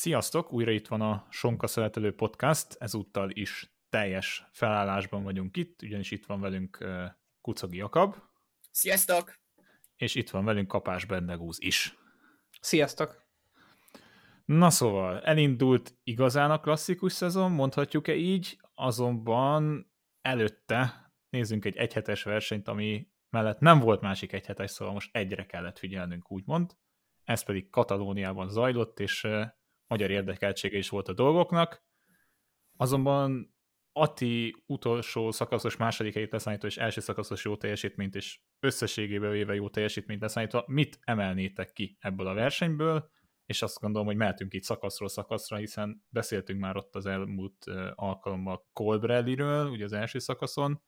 Sziasztok! Újra itt van a Sonka Szeretelő Podcast, ezúttal is teljes felállásban vagyunk itt, ugyanis itt van velünk Kucogi Jakab. Sziasztok! És itt van velünk Kapás Bendegúz is. Sziasztok! Na szóval, elindult igazán a klasszikus szezon, mondhatjuk-e így, azonban előtte nézzünk egy egyhetes versenyt, ami mellett nem volt másik egyhetes, szóval most egyre kellett figyelnünk, úgymond. Ez pedig Katalóniában zajlott, és magyar érdekeltsége is volt a dolgoknak. Azonban Ati utolsó szakaszos második helyét leszállítva és első szakaszos jó teljesítményt és összességében véve jó teljesítményt leszállítva, mit emelnétek ki ebből a versenyből, és azt gondolom, hogy mehetünk itt szakaszról szakaszra, hiszen beszéltünk már ott az elmúlt alkalommal Colbrelliről, ugye az első szakaszon,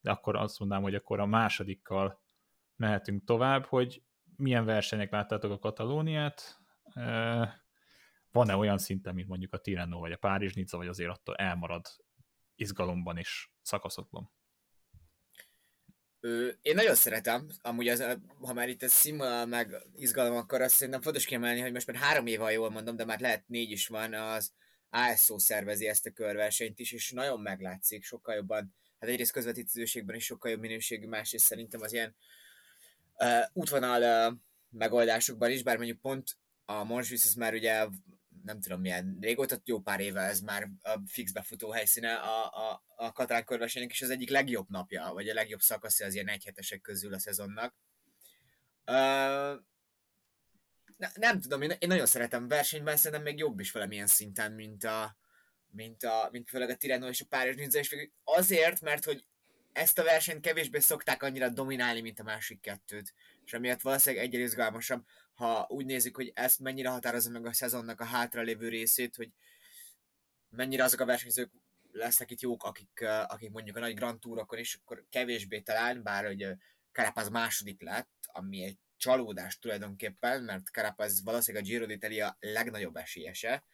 de akkor azt mondanám, hogy akkor a másodikkal mehetünk tovább, hogy milyen versenyek láttátok a Katalóniát, van-e olyan szinten, mint mondjuk a Tirreno vagy a Párizs Nizza, vagy azért attól elmarad izgalomban és szakaszokban? én nagyon szeretem, amúgy az, ha már itt a színvonal meg izgalom, akkor azt szerintem fontos kiemelni, hogy most már három éve, jól mondom, de már lehet négy is van, az ASO szervezi ezt a körversenyt is, és nagyon meglátszik, sokkal jobban, hát egyrészt közvetítőségben is sokkal jobb minőségű, másrészt szerintem az ilyen uh, útvonal uh, megoldásokban is, bár mondjuk pont a Monsvisz az már ugye nem tudom milyen régóta, jó pár éve ez már a fix befutó helyszíne a, a, a Katalán körversenynek, és az egyik legjobb napja, vagy a legjobb szakasz az ilyen egyhetesek közül a szezonnak. Uh, ne, nem tudom, én, én nagyon szeretem versenyben, szerintem még jobb is valamilyen szinten, mint a, mint, a, mint főleg a Tireno és a Párizs Ninja, és azért, mert hogy ezt a versenyt kevésbé szokták annyira dominálni, mint a másik kettőt, és amiatt valószínűleg egyre izgalmasabb ha úgy nézzük, hogy ezt mennyire határozza meg a szezonnak a hátralévő részét, hogy mennyire azok a versenyzők lesznek itt jók, akik, akik mondjuk a nagy Grand Tourokon is, akkor kevésbé talán, bár hogy Carapaz második lett, ami egy csalódás tulajdonképpen, mert Carapaz valószínűleg a Giro d'Italia legnagyobb esélyese,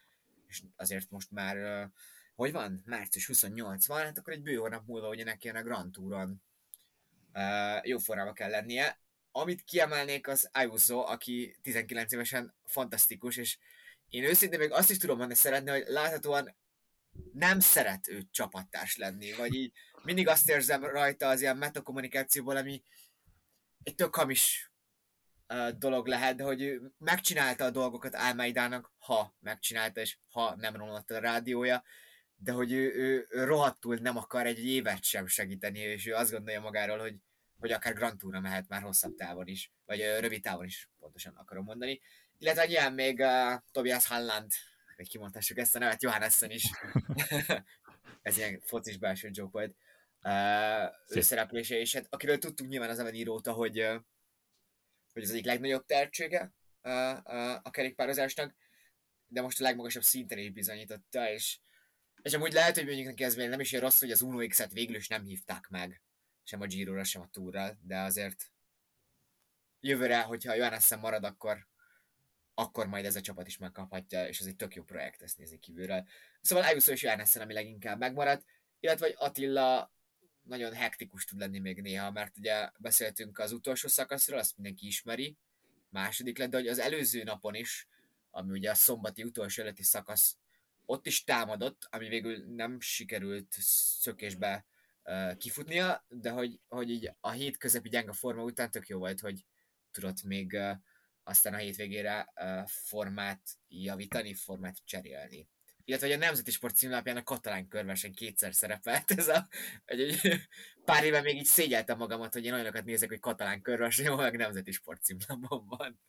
és azért most már, hogy van, március 28 van, hát akkor egy bő hónap múlva ugye neki a Grand Touron. Jó formában kell lennie, amit kiemelnék az Ayuso, aki 19 évesen fantasztikus, és én őszintén még azt is tudom mondani szeretni, hogy láthatóan nem szeret ő csapattárs lenni, vagy így mindig azt érzem rajta az ilyen metakommunikációból, ami egy tök hamis dolog lehet, hogy ő megcsinálta a dolgokat Álmaidának, ha megcsinálta, és ha nem romlott a rádiója, de hogy ő, ő rohadtul nem akar egy évet sem segíteni, és ő azt gondolja magáról, hogy hogy akár Grand Tourra mehet már hosszabb távon is, vagy rövid távon is, pontosan akarom mondani. Illetve ilyen még uh, Tobias Halland, még kimondhassuk ezt a nevet, Johannessen is. Ez ilyen focis belső joke volt. Uh, ő szereplése, és hát akiről tudtuk nyilván az Evan íróta, hogy, uh, hogy az egyik legnagyobb tehetsége uh, uh, a kerékpározásnak, de most a legmagasabb szinten is bizonyította, és, és amúgy lehet, hogy mondjuk neki ez nem is olyan rossz, hogy az Uno X-et végül is nem hívták meg sem a giro sem a túra, de azért jövőre, hogyha Johannessen marad, akkor, akkor majd ez a csapat is megkaphatja, és ez egy tök jó projekt, ezt nézni kívülről. Szóval Ayuso és Johannessen, ami leginkább megmaradt, illetve hogy Attila nagyon hektikus tud lenni még néha, mert ugye beszéltünk az utolsó szakaszról, azt mindenki ismeri, második lett, de hogy az előző napon is, ami ugye a szombati utolsó előtti szakasz, ott is támadott, ami végül nem sikerült szökésbe kifutnia, de hogy, hogy így a hét közepi gyenge forma után tök jó volt, hogy tudott még uh, aztán a hétvégére uh, formát javítani, formát cserélni. Illetve, hogy a Nemzeti Sport címlapján a katalán körversen kétszer szerepelt. Ez a, egy, egy, pár éve még így szégyeltem magamat, hogy én olyanokat nézek, hogy katalán körverseny, ahol meg Nemzeti Sport címlapban van.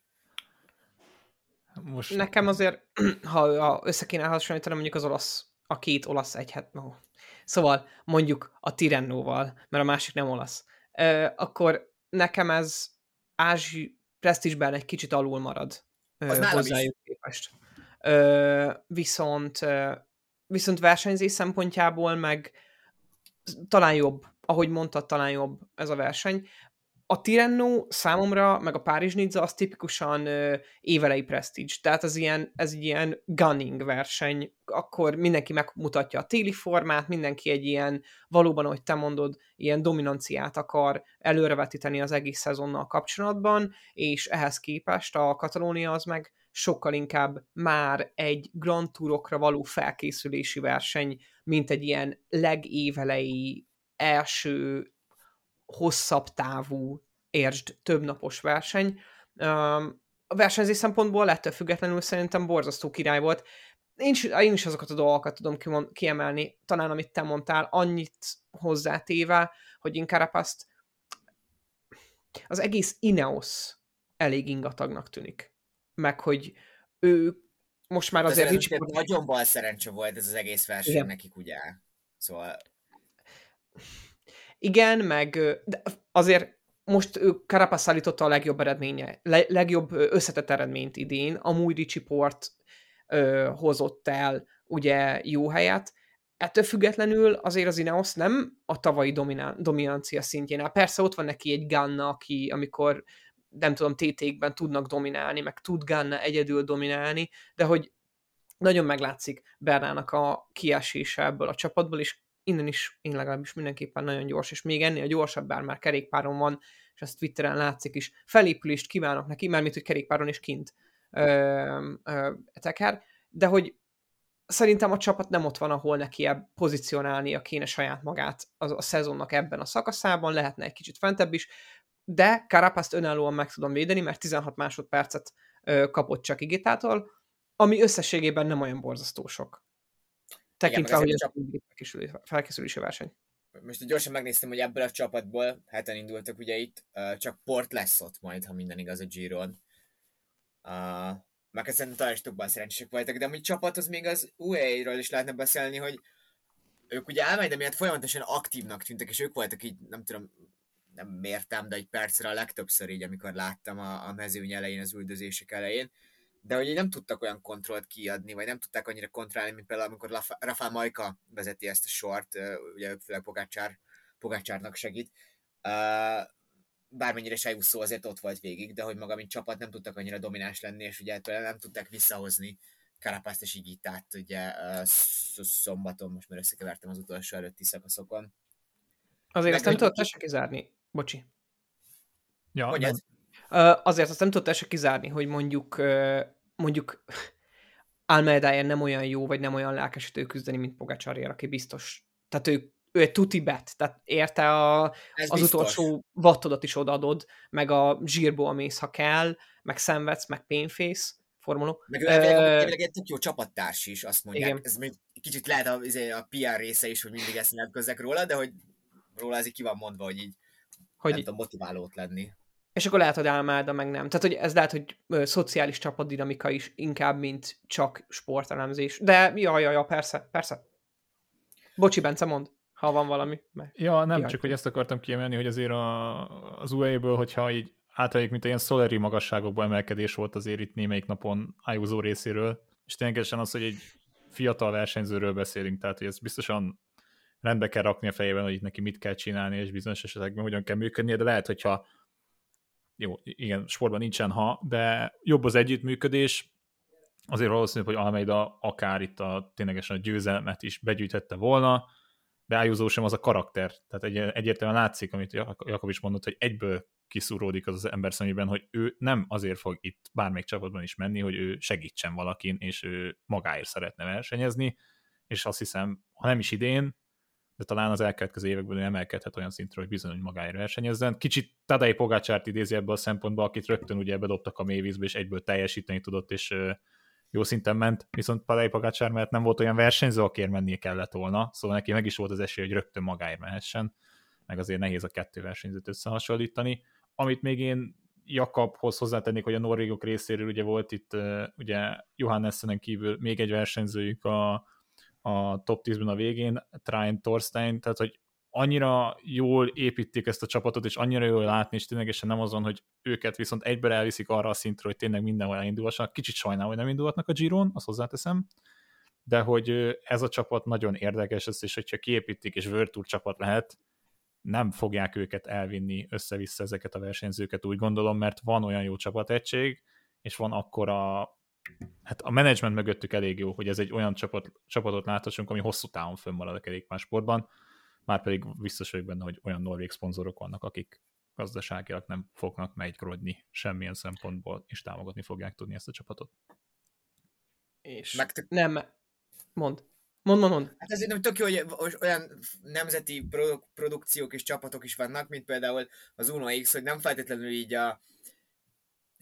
Most... Nekem azért, ha, ha össze kéne hasonlítani mondjuk az olasz, a két olasz egyhet, no, Szóval mondjuk a Tirennóval, mert a másik nem olasz, ö, akkor nekem ez ázsi presztisben egy kicsit alul marad ö, hozzájuk képest. Ö, viszont, ö, viszont versenyzés szempontjából meg talán jobb, ahogy mondtad, talán jobb ez a verseny a Tirreno számomra, meg a Párizs Nizza az tipikusan ö, évelei Prestige, tehát az ilyen, ez egy ilyen gunning verseny, akkor mindenki megmutatja a téli formát, mindenki egy ilyen, valóban, ahogy te mondod, ilyen dominanciát akar előrevetíteni az egész szezonnal kapcsolatban, és ehhez képest a Katalónia az meg sokkal inkább már egy Grand Tourokra való felkészülési verseny, mint egy ilyen legévelei első hosszabb távú, értsd, többnapos verseny. A versenyzés szempontból ettől függetlenül szerintem borzasztó király volt. Én is, én is azokat a dolgokat tudom kiemelni, talán amit te mondtál, annyit hozzátéve, hogy inkább azt az egész Ineos elég ingatagnak tűnik. Meg, hogy ő most már azért... Azért nincs... nagyon bal szerencse volt ez az egész verseny Igen. nekik, ugye? Szóval... Igen, meg azért most Carapaz állította a legjobb eredménye, le, legjobb összetett eredményt idén, amúgy Ricsi Port ö, hozott el ugye jó helyet, ettől függetlenül azért az Ineos nem a tavalyi dominán, dominancia szintjén. Persze ott van neki egy Ganna, aki amikor nem tudom, TT-kben tudnak dominálni, meg tud Ganna egyedül dominálni, de hogy nagyon meglátszik Bernának a kiesése ebből a csapatból, és innen is én legalábbis mindenképpen nagyon gyors, és még ennél gyorsabb, bár már kerékpáron van, és ezt Twitteren látszik is. Felépülést kívánok neki, mármint, hogy kerékpáron is kint ö, ö, teker, de hogy szerintem a csapat nem ott van, ahol neki ebb pozícionálnia kéne saját magát a, a szezonnak ebben a szakaszában, lehetne egy kicsit fentebb is, de Carapaszt önállóan meg tudom védeni, mert 16 másodpercet ö, kapott csak Igitától, ami összességében nem olyan borzasztó sok. Tekintve, hogy ez csap... a felkészülési verseny. Most gyorsan megnéztem, hogy ebből a csapatból, heten indultak ugye itt, csak Port lesz ott majd, ha minden igaz a Giron. Uh, meg szerintem talán is többen szerencsések voltak, de amúgy csapat az még az UAE-ről is lehetne beszélni, hogy ők ugye elmegy, miatt folyamatosan aktívnak tűntek, és ők voltak így, nem tudom, nem mértem, de egy percre a legtöbbször így, amikor láttam a, a mezőny elején, az üldözések elején, de hogy nem tudtak olyan kontrollt kiadni, vagy nem tudták annyira kontrollálni, mint például amikor Rafa Majka vezeti ezt a sort, ugye főleg Pogácsár, Pogácsárnak segít, bármennyire se szó azért ott volt végig, de hogy maga, mint csapat nem tudtak annyira domináns lenni, és ugye nem tudták visszahozni Karapászt és Igitát ugye szombaton, most már összekevertem az utolsó előtti szakaszokon. Azért azt nem tudod se kizárni. Bocsi. Ja, hogy ez? Azért azt nem tudod se kizárni, hogy mondjuk mondjuk Almeidája nem olyan jó, vagy nem olyan lelkesítő küzdeni, mint Pogacsarért, aki biztos. Tehát ő ő egy tuti bet, tehát érte a, az biztos. utolsó vattodat is odaadod, meg a zsírból mész, ha kell, meg szenvedsz, meg painface, formuló. Meg ő uh, egy tök jó csapattárs is, azt mondják. Igen. Ez még kicsit lehet a, izé, a PR része is, hogy mindig ezt nyilatkozzak róla, de hogy róla ez így ki van mondva, hogy így hogy nem tudom, motiválót lenni. És akkor lehet, hogy Almáda meg nem. Tehát, hogy ez lehet, hogy ö, szociális csapatdinamika is inkább, mint csak sportelemzés. De ja, ja, ja, persze, persze. Bocsi, Bence, mond ha van valami. Mert ja, nem, csak hogy ezt akartam kiemelni, hogy azért a, az UAE-ből, hogyha így átveljük, mint ilyen szoleri magasságokba emelkedés volt azért itt némelyik napon Ayuso részéről, és ténylegesen az, hogy egy fiatal versenyzőről beszélünk, tehát hogy ez biztosan rendbe kell rakni a fejében, hogy itt neki mit kell csinálni, és bizonyos esetekben hogyan kell működnie, de lehet, hogyha jó, igen, sportban nincsen ha, de jobb az együttműködés, azért valószínű, hogy Almeida akár itt a ténylegesen a győzelmet is begyűjtette volna, de Ayuso sem az a karakter. Tehát egy, egyértelműen látszik, amit Jakab is mondott, hogy egyből kiszúródik az az ember szemében, hogy ő nem azért fog itt bármelyik csapatban is menni, hogy ő segítsen valakin, és ő magáért szeretne versenyezni, és azt hiszem, ha nem is idén, de talán az elkövetkező években ő emelkedhet olyan szintre, hogy bizony, magáért versenyezzen. Kicsit Tadej Pogácsárt idézi ebből a szempontból, akit rögtön ugye bedobtak a mélyvízbe, és egyből teljesíteni tudott, és jó szinten ment, viszont Padai Pagácsár mert nem volt olyan versenyző, akiért mennie kellett volna, szóval neki meg is volt az esély, hogy rögtön magáért mehessen, meg azért nehéz a kettő versenyzőt összehasonlítani. Amit még én Jakabhoz hozzátennék, hogy a norvégok részéről ugye volt itt ugye Johannessenen kívül még egy versenyzőjük a, a top 10-ben a végén, Trine Torstein, tehát hogy annyira jól építik ezt a csapatot, és annyira jól látni, és ténylegesen nem azon, hogy őket viszont egyből elviszik arra a szintre, hogy tényleg mindenhol elindulhassanak. Kicsit sajnálom, hogy nem indulhatnak a Giron, azt hozzáteszem, de hogy ez a csapat nagyon érdekes és hogyha kiépítik, és Tour csapat lehet, nem fogják őket elvinni össze-vissza ezeket a versenyzőket, úgy gondolom, mert van olyan jó csapategység, és van akkora hát a menedzsment mögöttük elég jó, hogy ez egy olyan csapat, csapatot láthassunk, ami hosszú távon fönnmarad a kerékpársportban már pedig biztos vagyok benne, hogy olyan norvég szponzorok vannak, akik gazdaságilag nem fognak megrodni semmilyen szempontból, és támogatni fogják tudni ezt a csapatot. És Meg tök... nem, mond. Mond, mond, mond. Hát ezért nem tök jó, hogy olyan nemzeti produkciók és csapatok is vannak, mint például az Uno X, hogy nem feltétlenül így a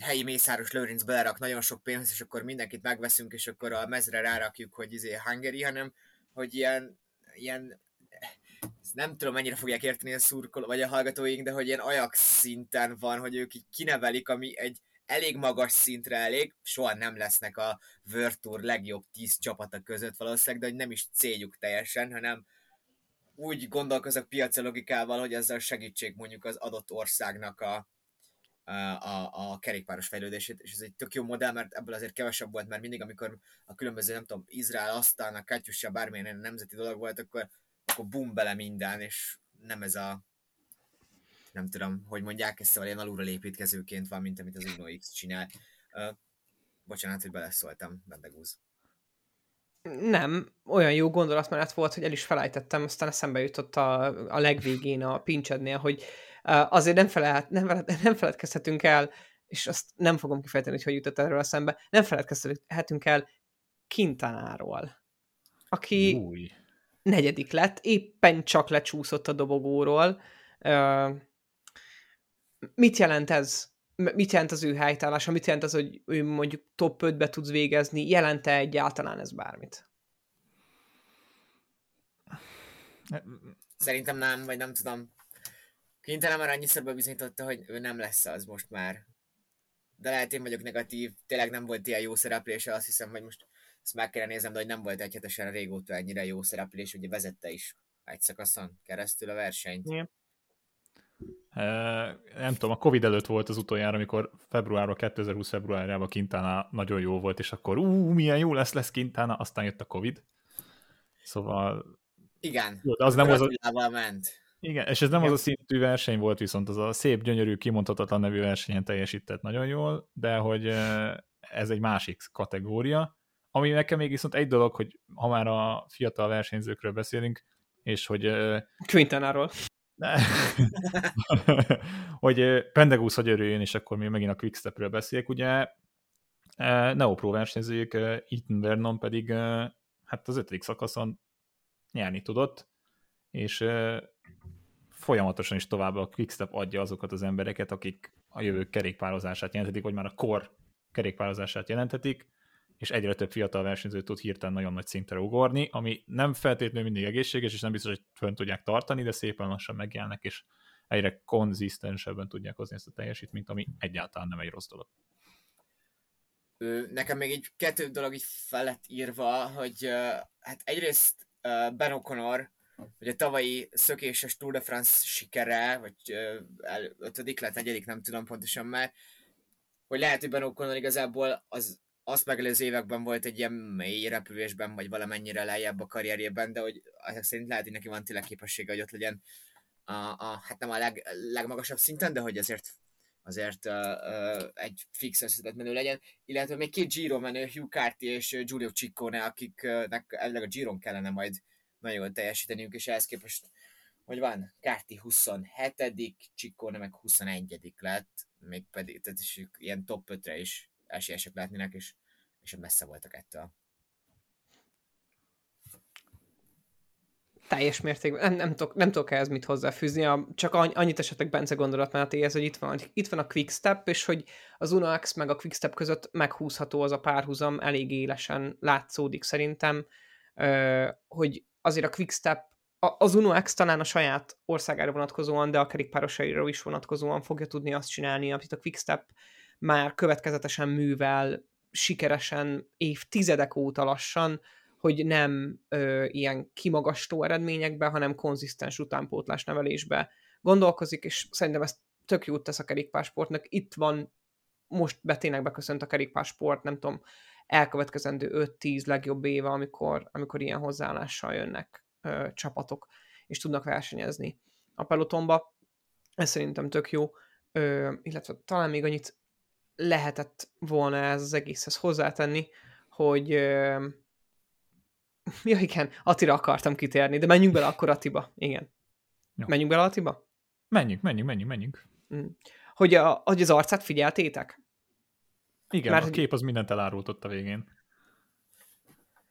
helyi Mészáros Lőrinc belerak nagyon sok pénzt, és akkor mindenkit megveszünk, és akkor a mezre rárakjuk, hogy izé Hungary, hanem hogy ilyen, ilyen nem tudom mennyire fogják érteni a szurkol, vagy a hallgatóink, de hogy ilyen Ajax szinten van, hogy ők így kinevelik, ami egy elég magas szintre elég, soha nem lesznek a World Tour legjobb 10 csapata között valószínűleg, de hogy nem is céljuk teljesen, hanem úgy gondolkozok piaci logikával, hogy ezzel segítség mondjuk az adott országnak a, a, a kerékpáros fejlődését, és ez egy tök jó modell, mert ebből azért kevesebb volt, mert mindig, amikor a különböző, nem tudom, Izrael, aztán a Katyusja, bármilyen nemzeti dolog volt, akkor, akkor bum bele minden, és nem ez a nem tudom, hogy mondják, ezt szóval ilyen alulra építkezőként van, mint amit az Uno X csinál. Uh, bocsánat, hogy beleszóltam, Bendegúz. Nem, olyan jó gondolatmenet volt, hogy el is felejtettem, aztán eszembe jutott a, a legvégén a pincsednél, hogy azért nem, felelt, nem, nem feledkezhetünk el, és azt nem fogom kifejteni, hogy hogy jutott erről eszembe, nem feledkezhetünk el Kintanáról, aki Új. negyedik lett, éppen csak lecsúszott a dobogóról, mit jelent ez? Mit jelent az ő helytállása? Mit jelent az, hogy ő mondjuk top 5-be tudsz végezni? Jelente egyáltalán ez bármit? Szerintem nem, vagy nem tudom. Kénytelen már annyiszor bebizonyította, hogy ő nem lesz az most már. De lehet én vagyok negatív, tényleg nem volt ilyen jó szereplése, azt hiszem, hogy most ezt meg kellene nézem, de hogy nem volt egyhetesen régóta ennyire jó szereplés, ugye vezette is egy szakaszon keresztül a versenyt. Yeah nem tudom, a Covid előtt volt az utoljára, amikor februárban, 2020 februárjában Quintana nagyon jó volt, és akkor ú, milyen jó lesz lesz Quintana, aztán jött a Covid. Szóval... Igen, jó, de az nem az a... ment. Igen, és ez nem az a szintű verseny volt, viszont az a szép, gyönyörű, kimondhatatlan nevű versenyen teljesített nagyon jól, de hogy ez egy másik kategória, ami nekem még viszont egy dolog, hogy ha már a fiatal versenyzőkről beszélünk, és hogy... Quintanáról. hogy Pendegus hogy örüljön, és akkor mi megint a Quickstepről beszéljek, ugye? Neopro versenyzőjük, Ethan Vernon pedig hát az ötödik szakaszon nyerni tudott, és folyamatosan is tovább a Quickstep adja azokat az embereket, akik a jövő kerékpározását jelentetik, vagy már a kor kerékpározását jelentetik, és egyre több fiatal versenyző tud hirtelen nagyon nagy szintre ugorni, ami nem feltétlenül mindig egészséges, és nem biztos, hogy fönn tudják tartani, de szépen lassan megjelennek, és egyre konzisztensebben tudják hozni ezt a teljesítményt, ami egyáltalán nem egy rossz dolog. Nekem még egy kettő dolog így felett írva, hogy hát egyrészt Ben O'Connor, hogy a tavalyi szökéses Tour de France sikere, vagy ötödik lett, negyedik, nem tudom pontosan már, hogy lehet, hogy Ben O'Connor igazából az azt megelőző években volt egy ilyen mély repülésben, vagy valamennyire lejjebb a karrierjében, de hogy ezek szerint lehet, hogy neki van tényleg képessége, hogy ott legyen a, a hát nem a leg, legmagasabb szinten, de hogy azért azért uh, uh, egy fix összetett menő legyen, illetve még két Giro menő, Hugh Carty és Giulio Ciccone, akiknek elvileg a Giron kellene majd nagyon jól teljesíteniük, és ehhez képest, hogy van, Carty 27 Ciccone meg 21 lett, még pedig, tehát is ilyen top 5-re is esélyesek lehetnének, és, és messze voltak ettől. teljes mértékben, nem, nem, tudok, nem tudok ehhez mit hozzáfűzni, csak annyit esetek Bence gondolatmenetéhez, hogy itt van, itt van a Quickstep, és hogy az Uno X meg a Quickstep között meghúzható az a párhuzam, elég élesen látszódik szerintem, hogy azért a Quickstep, az Uno X talán a saját országára vonatkozóan, de a kerékpárosaira is vonatkozóan fogja tudni azt csinálni, amit a Quickstep már következetesen művel, sikeresen évtizedek óta lassan, hogy nem ö, ilyen kimagastó eredményekbe, hanem konzisztens utánpótlás nevelésbe gondolkozik, és szerintem ez tök jót tesz a kerékpársportnak. Itt van, most betének beköszönt a kerékpársport, nem tudom, elkövetkezendő 5-10 legjobb éve, amikor, amikor ilyen hozzáállással jönnek ö, csapatok, és tudnak versenyezni a pelotonba. Ez szerintem tök jó, ö, illetve talán még annyit lehetett volna ez az egészhez hozzátenni, hogy ö, ja igen, Attira akartam kitérni, de menjünk bele akkor Atiba. Igen. Jó. Menjünk bele Atiba? Menjünk, menjünk, menjünk, menjünk. Mm. Hogy, a, hogy az arcát figyeltétek? Igen, Mert, a kép az mindent elárult ott a végén.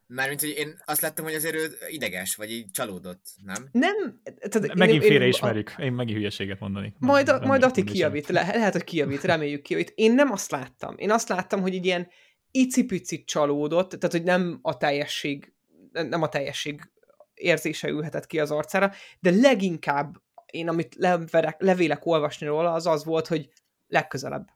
Mármint, hogy én azt láttam, hogy azért ő ideges, vagy így csalódott, nem? Nem. Tehát Megint félre ismerjük. Én megint hülyeséget mondani. Majd, a, majd Ati kijavít, le, lehet, hogy kijavít, reméljük kijavít. Én nem azt láttam. Én azt láttam, hogy egy ilyen icipicit csalódott, tehát hogy nem a teljesség, nem a teljesség érzése ülhetett ki az arcára, de leginkább én, amit leverek, levélek olvasni róla, az az volt, hogy legközelebb.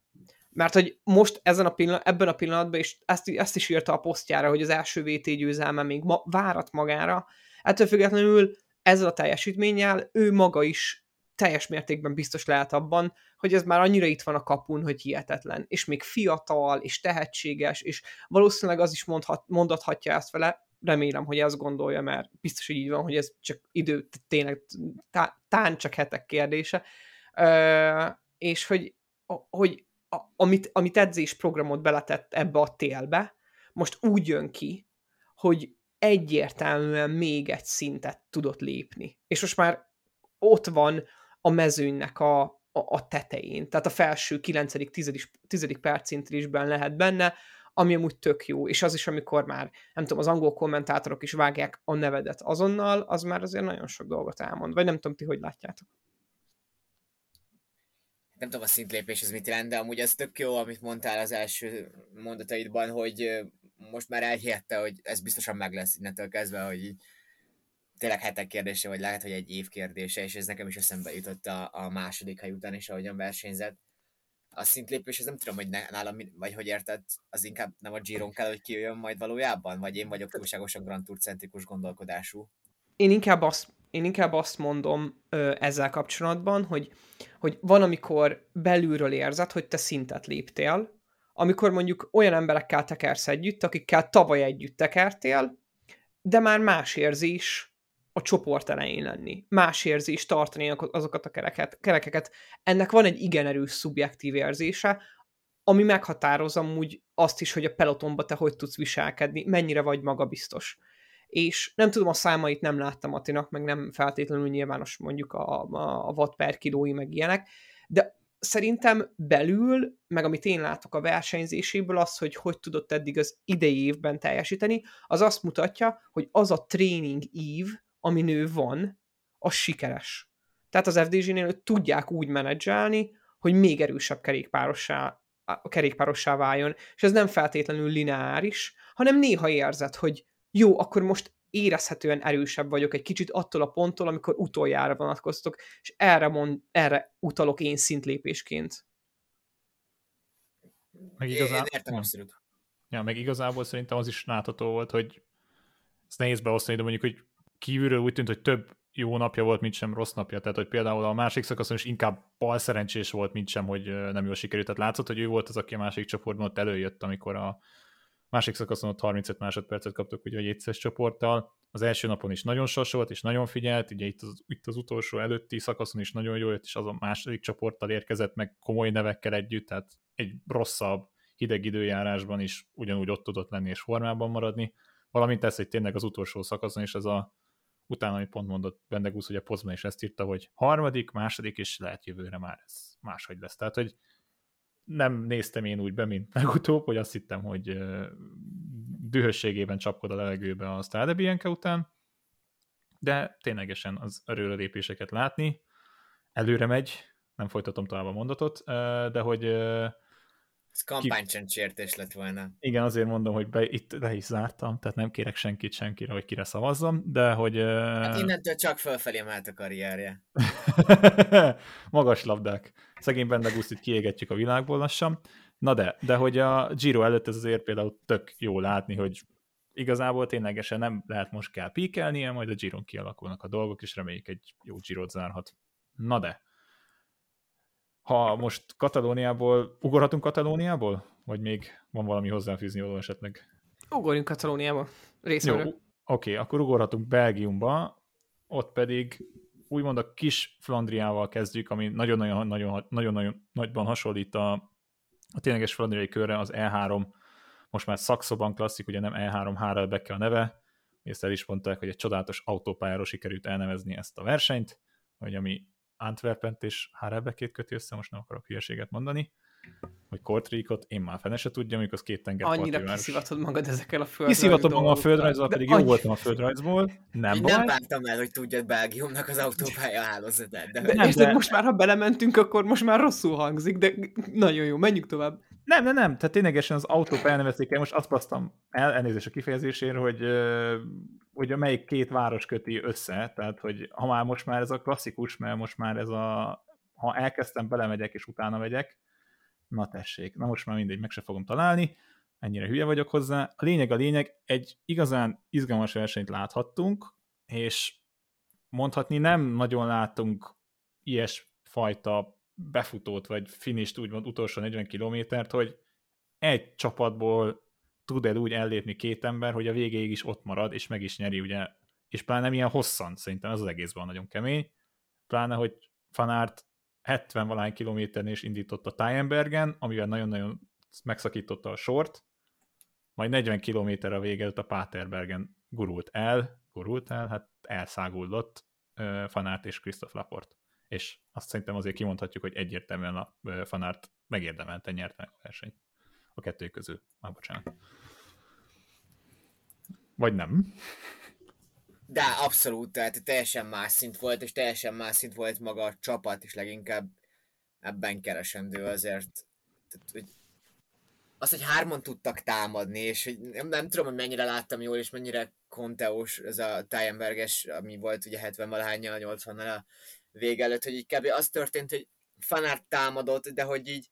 Mert hogy most ezen a pillanat, ebben a pillanatban, és ezt, ezt is írta a posztjára, hogy az első VT győzelme még ma, várat magára, ettől függetlenül ezzel a teljesítménnyel ő maga is teljes mértékben biztos lehet abban, hogy ez már annyira itt van a kapun, hogy hihetetlen. És még fiatal, és tehetséges, és valószínűleg az is mondhat, mondathatja ezt vele, remélem, hogy ezt gondolja, mert biztos, hogy így van, hogy ez csak idő, tényleg tá, tán csak hetek kérdése, Ö, és hogy, hogy a, amit, amit edzés programot beletett ebbe a télbe, most úgy jön ki, hogy egyértelműen még egy szintet tudott lépni. És most már ott van a mezőnynek a, a, a tetején, tehát a felső 9. 10. 10. percintrisben lehet benne, ami amúgy tök jó, és az is, amikor már, nem tudom, az angol kommentátorok is vágják a nevedet azonnal, az már azért nagyon sok dolgot elmond, vagy nem tudom, ti hogy látjátok. Nem tudom a szintlépés ez mit jelent, de amúgy ez tök jó, amit mondtál az első mondataidban, hogy most már elhihette, hogy ez biztosan meg lesz innentől kezdve, hogy tényleg hetek kérdése, vagy lehet, hogy egy év kérdése, és ez nekem is eszembe jutott a, a második hely után is, ahogyan versenyzett a szintlépés, ez nem tudom, hogy ne, nálam, vagy hogy érted, az inkább nem a Giron kell, hogy kijöjjön majd valójában, vagy én vagyok túlságosan Grand Tour centrikus gondolkodású. Én inkább azt, én inkább azt mondom ö, ezzel kapcsolatban, hogy, hogy van, amikor belülről érzed, hogy te szintet léptél, amikor mondjuk olyan emberekkel tekersz együtt, akikkel tavaly együtt tekertél, de már más érzés a csoport elején lenni. Más érzés tartani azokat a kereket, kerekeket. Ennek van egy igen erős szubjektív érzése, ami meghatároz amúgy azt is, hogy a pelotonba te hogy tudsz viselkedni, mennyire vagy magabiztos. És nem tudom, a számait nem láttam Atinak, meg nem feltétlenül nyilvános mondjuk a, a, a watt per kilói, meg ilyenek, de szerintem belül, meg amit én látok a versenyzéséből, az, hogy hogy tudott eddig az idei évben teljesíteni, az azt mutatja, hogy az a tréning ív, ami nő van, az sikeres. Tehát az FDG-nél tudják úgy menedzselni, hogy még erősebb kerékpárossá, kerékpárossá váljon, és ez nem feltétlenül lineáris, hanem néha érzed, hogy jó, akkor most érezhetően erősebb vagyok egy kicsit attól a ponttól, amikor utoljára vonatkoztok, és erre, mond, erre utalok én szintlépésként. Meg igazából, én értem abszolút. Ja, meg igazából szerintem az is látható volt, hogy ezt nehéz beosztani, de mondjuk, hogy kívülről úgy tűnt, hogy több jó napja volt, mint sem rossz napja. Tehát, hogy például a másik szakaszon is inkább bal szerencsés volt, mint sem, hogy nem jól sikerült. Tehát látszott, hogy ő volt az, aki a másik csoportban ott előjött, amikor a másik szakaszon ott 35 másodpercet kaptuk ugye a jegyszeres csoporttal. Az első napon is nagyon sasolt, és nagyon figyelt, ugye itt az, itt az utolsó előtti szakaszon is nagyon jó jött, és az a második csoporttal érkezett meg komoly nevekkel együtt, tehát egy rosszabb, hideg időjárásban is ugyanúgy ott tudott lenni és formában maradni. Valamint ez, hogy tényleg az utolsó szakaszon is ez a utána, amit pont mondott Bendegusz, hogy a Pozma is ezt írta, hogy harmadik, második, és lehet jövőre már ez máshogy lesz. Tehát, hogy nem néztem én úgy be, mint legutóbb, hogy azt hittem, hogy dühösségében csapkod a levegőbe a Strade Bianca után, de ténylegesen az lépéseket látni, előre megy, nem folytatom tovább a mondatot, de hogy ez kampánycsöntsértés lett volna. Igen, azért mondom, hogy be, itt le is zártam, tehát nem kérek senkit senkire, hogy kire szavazzam, de hogy... Hát innentől csak fölfelé mehet a karrierje. Magas labdák. Szegény itt kiégetjük a világból lassan. Na de, de hogy a Giro előtt ez azért például tök jó látni, hogy igazából ténylegesen nem lehet most kell píkelnie, majd a Giron kialakulnak a dolgok, és reméljük egy jó Girot zárhat. Na de, ha most Katalóniából, ugorhatunk Katalóniából? Vagy még van valami hozzáfűzni való esetleg? Ugorjunk Katalóniába, részemről. Jó, oké, okay, akkor ugorhatunk Belgiumba, ott pedig úgymond a kis Flandriával kezdjük, ami nagyon-nagyon, nagyon, nagyon nagyban hasonlít a, a tényleges flandriai körre, az E3, most már szakszoban klasszik, ugye nem E3 Harelbeke a neve, ezt el is mondták, hogy egy csodálatos autópályáról sikerült elnevezni ezt a versenyt, vagy ami Antwerpent és Harelbekét köti össze, most nem akarok hülyeséget mondani, hogy Kortrikot én már fene se tudja, amikor az két tenger Annyira kiszivatod magad ezekkel a földrajz Kiszivatom magam a földrajzból, pedig jó voltam a földrajzból, nem Én baj. nem vártam el, hogy tudjad Belgiumnak az autópálya hálózatát. De, De, Nem, és de- most már, ha belementünk, akkor most már rosszul hangzik, de nagyon jó, menjünk tovább. Nem, nem, nem, tehát ténylegesen az autóp elnevezték el, most azt basztam el, elnézést a kifejezésért, hogy, hogy a melyik két város köti össze, tehát hogy ha már most már ez a klasszikus, mert most már ez a, ha elkezdtem, belemegyek és utána megyek, na tessék, na most már mindegy, meg se fogom találni, ennyire hülye vagyok hozzá. A lényeg a lényeg, egy igazán izgalmas versenyt láthattunk, és mondhatni nem nagyon látunk ilyesfajta befutót, vagy finist úgymond utolsó 40 kilométert, hogy egy csapatból tud el úgy ellépni két ember, hogy a végéig is ott marad, és meg is nyeri, ugye, és pláne nem ilyen hosszan, szerintem ez az egészben nagyon kemény, pláne, hogy Fanárt 70 valány kilométernél is indított a Tyenbergen, amivel nagyon-nagyon megszakította a sort, majd 40 kilométer a vége a Paterbergen gurult el, gurult el, hát elszáguldott Fanárt és Christoph Laport. És azt szerintem azért kimondhatjuk, hogy egyértelműen a ö, Fanárt megérdemelten nyerte meg a versenyt. A kettő közül. Már bocsánat. Vagy nem. De abszolút, tehát teljesen más szint volt, és teljesen más szint volt maga a csapat, és leginkább ebben keresendő azért. Tehát, hogy az, hogy hárman tudtak támadni, és hogy nem, nem tudom, hogy mennyire láttam jól, és mennyire konteós ez a Tyenberges, ami volt ugye 70 valahányjal, 80 a vége előtt, hogy így kb. az történt, hogy Fanart támadott, de hogy így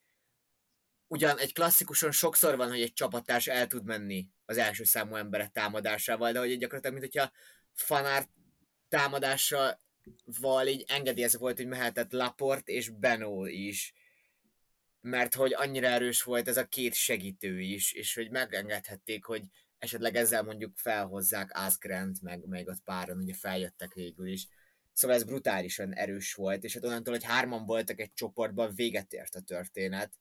ugyan egy klasszikuson sokszor van, hogy egy csapattárs el tud menni az első számú emberek támadásával, de hogy gyakorlatilag, mint hogyha Fanart támadásával így engedélyezve volt, hogy mehetett Laport és Benó is mert hogy annyira erős volt ez a két segítő is, és hogy megengedhették, hogy esetleg ezzel mondjuk felhozzák Asgrent, meg még ott páran ugye feljöttek végül is. Szóval ez brutálisan erős volt, és hát onnantól, hogy hárman voltak egy csoportban, véget ért a történet.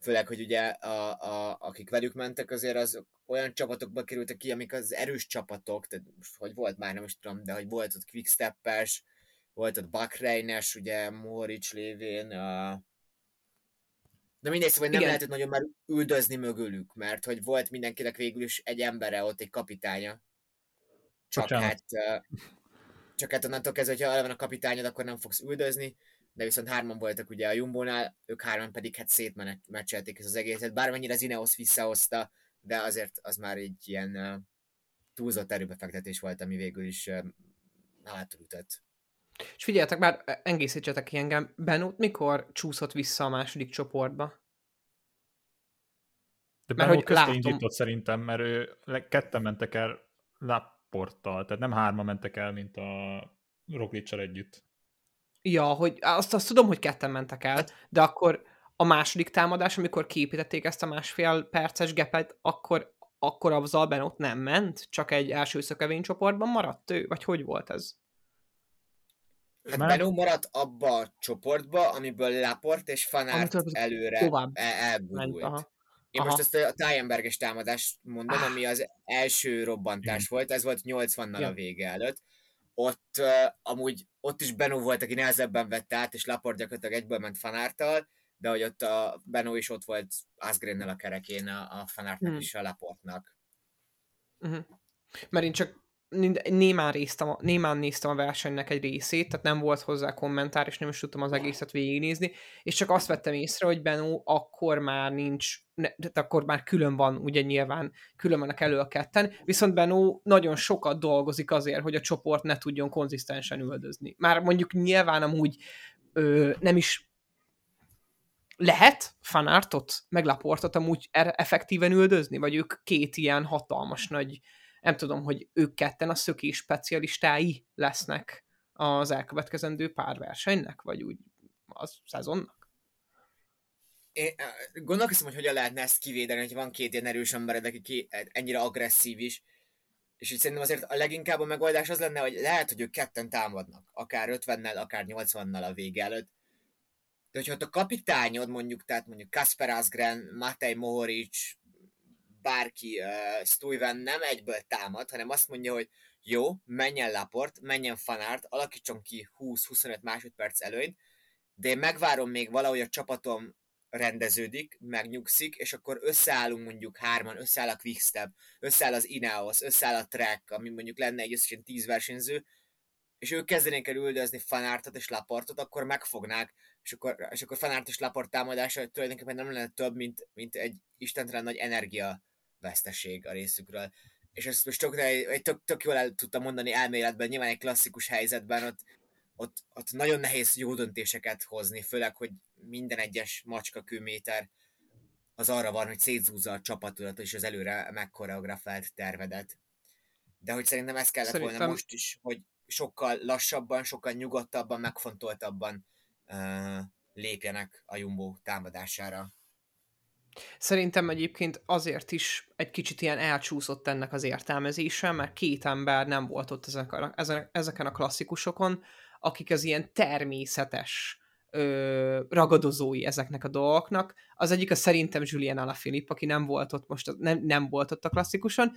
Főleg, hogy ugye a, a, akik velük mentek, azért az olyan csapatokba kerültek ki, amik az erős csapatok, tehát most hogy volt már nem is tudom, de hogy volt ott Quicksteppes, volt ott Bakreines, ugye Morics lévén, a, de mindegy, szóval nem Igen. lehetett nagyon már üldözni mögülük, mert hogy volt mindenkinek végül is egy embere, ott egy kapitánya. Csak Bocsánat. hát, csak hát onnantól kezdve, hogyha el van a kapitányod, akkor nem fogsz üldözni, de viszont hárman voltak ugye a Jumbónál, ők hárman pedig hát szétmeccselték ezt az egészet, bármennyire Zineos visszahozta, de azért az már egy ilyen ö, túlzott erőbefektetés volt, ami végül is ö, hátul ütött. És figyeljetek már, engészítsetek ki engem, Benót mikor csúszott vissza a második csoportba? De Mert hogy közte látom- indított szerintem, mert ő ketten mentek el Laporttal, tehát nem hárma mentek el, mint a Roglicsal együtt. Ja, hogy azt, azt tudom, hogy ketten mentek el, de akkor a második támadás, amikor képítették ezt a másfél perces gepet, akkor, akkor azzal Benot nem ment? Csak egy első szökevény csoportban maradt ő? Vagy hogy volt ez? Hát Már- Benó maradt abba a csoportba, amiből Laport és Fanart Amitől előre tovább el-. Ment, aha. Én Aha. most ezt a Tyenberges támadást mondom, Ah. ami az első robbantás Igen. volt, ez volt 80-nal Ja. a vége előtt. Ott uh, amúgy ott is Benó volt, aki nehezebben vette át, és Laport gyakorlatilag egyből ment Fanártal, de hogy ott a Benó is ott volt Asgrennel a kerekén a, a Fanártnak Hmm. és a Laportnak. Uh-huh. Mert én csak némán, néztem a, némán néztem a versenynek egy részét, tehát nem volt hozzá kommentár, és nem is tudtam az egészet végignézni, és csak azt vettem észre, hogy Benó akkor már nincs, ne, tehát akkor már külön van, ugye nyilván külön vannak elő a ketten, viszont Benó nagyon sokat dolgozik azért, hogy a csoport ne tudjon konzisztensen üldözni. Már mondjuk nyilván amúgy ö, nem is lehet fanártot, meg Laportot amúgy er- effektíven üldözni, vagy ők két ilyen hatalmas nagy, nem tudom, hogy ők ketten a szökés specialistái lesznek az elkövetkezendő pár versenynek, vagy úgy az szezonnak? Én ö, gondolkoztam, hogy hogyan lehetne ezt kivédeni, hogy van két ilyen erős embered, aki ki, ennyire agresszív is, és így szerintem azért a leginkább a megoldás az lenne, hogy lehet, hogy ők ketten támadnak, akár 50-nel, akár 80-nal a vége előtt, de hogyha ott a kapitányod mondjuk, tehát mondjuk Kasper Asgren, Matej Mohoric, bárki, uh, Stuyven nem egyből támad, hanem azt mondja, hogy jó, menjen Laport, menjen Fanárt, alakítson ki 20-25 másodperc előnyt, de én megvárom még valahogy a csapatom rendeződik, megnyugszik, és akkor összeállunk mondjuk hárman, összeáll a Quickstep, összeáll az Ineos, összeáll a Trek, ami mondjuk lenne egy összesen tíz versenyző, és ők kezdenék el üldözni Fanártot és Laportot, akkor megfognák, és akkor, és akkor Fanárt és Laport támadása tulajdonképpen nem lenne több, mint, mint egy istentelen nagy energia veszteség a részükről. És ezt most tök, tök, tök jól el tudtam mondani elméletben, nyilván egy klasszikus helyzetben ott, ott, ott nagyon nehéz jó döntéseket hozni, főleg, hogy minden egyes macska kőméter az arra van, hogy szétzúzza a csapatodat és az előre megkoreografált tervedet. De hogy szerintem ez kellett szerintem... volna most is, hogy sokkal lassabban, sokkal nyugodtabban, megfontoltabban lépjenek a Jumbo támadására. Szerintem egyébként azért is egy kicsit ilyen elcsúszott ennek az értelmezése, mert két ember nem volt ott ezeken a klasszikusokon, akik az ilyen természetes ö, ragadozói ezeknek a dolgoknak. Az egyik a szerintem Julian Alaphilippe, aki nem volt ott most, nem, nem volt ott a klasszikuson,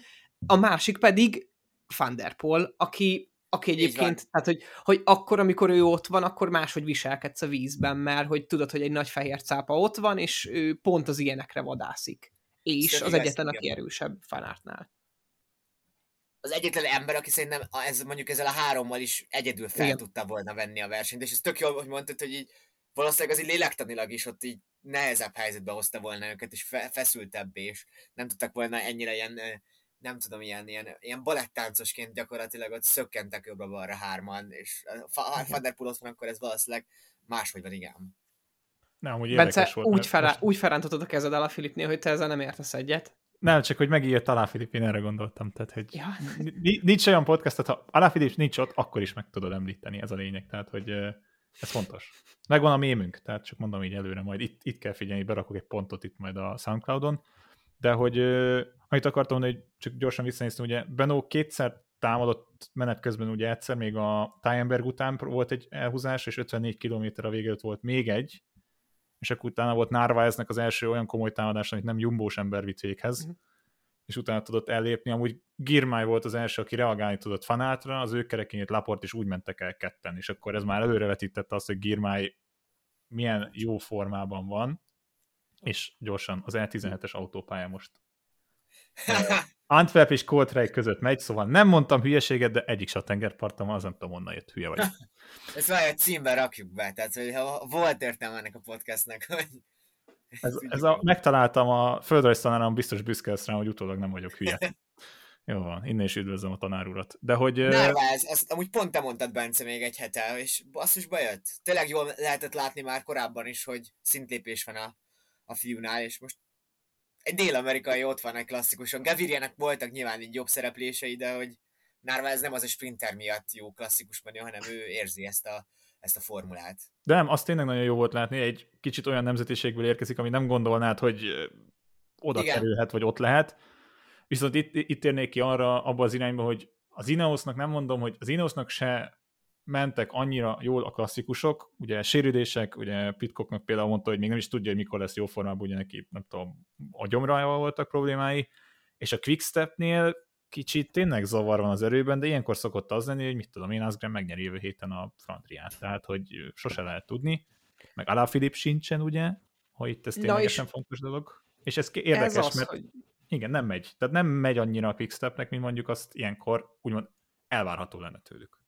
a másik pedig Van der Pol, aki aki egyébként, tehát hogy, hogy akkor, amikor ő ott van, akkor máshogy viselkedsz a vízben, mert hogy tudod, hogy egy nagy fehér cápa ott van, és ő pont az ilyenekre vadászik. És Szerintem az egyetlen, aki erősebb fanártnál. Az egyetlen ember, aki szerintem ez, mondjuk ezzel a hárommal is egyedül fel Igen. tudta volna venni a versenyt, és ez tök jól, hogy mondtad, hogy így valószínűleg az így lélektanilag is ott így nehezebb helyzetbe hozta volna őket, és fe, feszültebb, és nem tudtak volna ennyire ilyen nem tudom, ilyen, ilyen, ilyen balettáncosként gyakorlatilag ott szökkentek jobbra-balra hárman, és ha Vanderpool ott van, akkor ez valószínűleg máshogy van, igen. Nem, hogy Bence, volt, úgy, felá, most... úgy felrántotod a kezed alá Filipnél, hogy te ezzel nem értesz egyet. Nem, csak hogy megírt alá Filip, én erre gondoltam. Tehát, hogy ja. nincs olyan podcast, ha alá Filip nincs ott, akkor is meg tudod említeni, ez a lényeg. Tehát, hogy ez fontos. Megvan a mémünk, tehát csak mondom így előre, majd itt, itt kell figyelni, berakok egy pontot itt majd a Soundcloudon, de hogy amit akartam mondani, hogy csak gyorsan visszanéztem, ugye Benó kétszer támadott menet közben, ugye egyszer még a Tájenberg után volt egy elhúzás, és 54 km a vége volt még egy, és akkor utána volt Narvaeznek az első olyan komoly támadás, amit nem jumbós ember vitt véghez, uh-huh. és utána tudott ellépni. Amúgy Girmay volt az első, aki reagálni tudott Fanátra, az ő kerekényét Laport is úgy mentek el ketten, és akkor ez már előrevetítette azt, hogy Girmay milyen jó formában van, és gyorsan az E17-es autópálya most Antwerp és Coltrane között megy, szóval nem mondtam hülyeséget, de egyik se tengerparton van, az nem tudom, honnan jött, hülye vagy. Ezt egy címbe rakjuk be, tehát hogy ha volt értelme ennek a podcastnek, hogy... Ez, ez a, megtaláltam a földrajztanárom, biztos büszke lesz rá, hogy utólag nem vagyok hülye. Jó van, innen is üdvözlöm a tanár urat. De hogy... Nárva, ez, ezt amúgy pont te mondtad, Bence, még egy hete, és basszus bejött. Tényleg jól lehetett látni már korábban is, hogy szintlépés van a, a fiúnál, és most egy dél-amerikai ott van egy klasszikuson. Gavirianek voltak nyilván így jobb szereplései, de hogy ez nem az a sprinter miatt jó klasszikus menő, hanem ő érzi ezt a, ezt a formulát. De nem, azt tényleg nagyon jó volt látni, egy kicsit olyan nemzetiségből érkezik, ami nem gondolnád, hogy oda Igen. kerülhet, vagy ott lehet. Viszont itt, itt érnék ki arra, abba az irányba, hogy az Ineosnak nem mondom, hogy az Ineosnak se mentek annyira jól a klasszikusok, ugye sérülések, ugye Pitkoknak például mondta, hogy még nem is tudja, hogy mikor lesz jó formában, ugye neki, nem tudom, a gyomrajával voltak problémái, és a Quickstepnél kicsit tényleg zavar van az erőben, de ilyenkor szokott az lenni, hogy mit tudom én, Asgren megnyeri jövő héten a Frontriát, tehát hogy sose lehet tudni, meg Alaphilipp sincsen, ugye, hogy itt ez ténylegesen fontos dolog, és ez érdekes, ez az, mert hogy... igen, nem megy, tehát nem megy annyira a Quickstepnek, mint mondjuk azt ilyenkor úgymond elvárható lenne tőlük.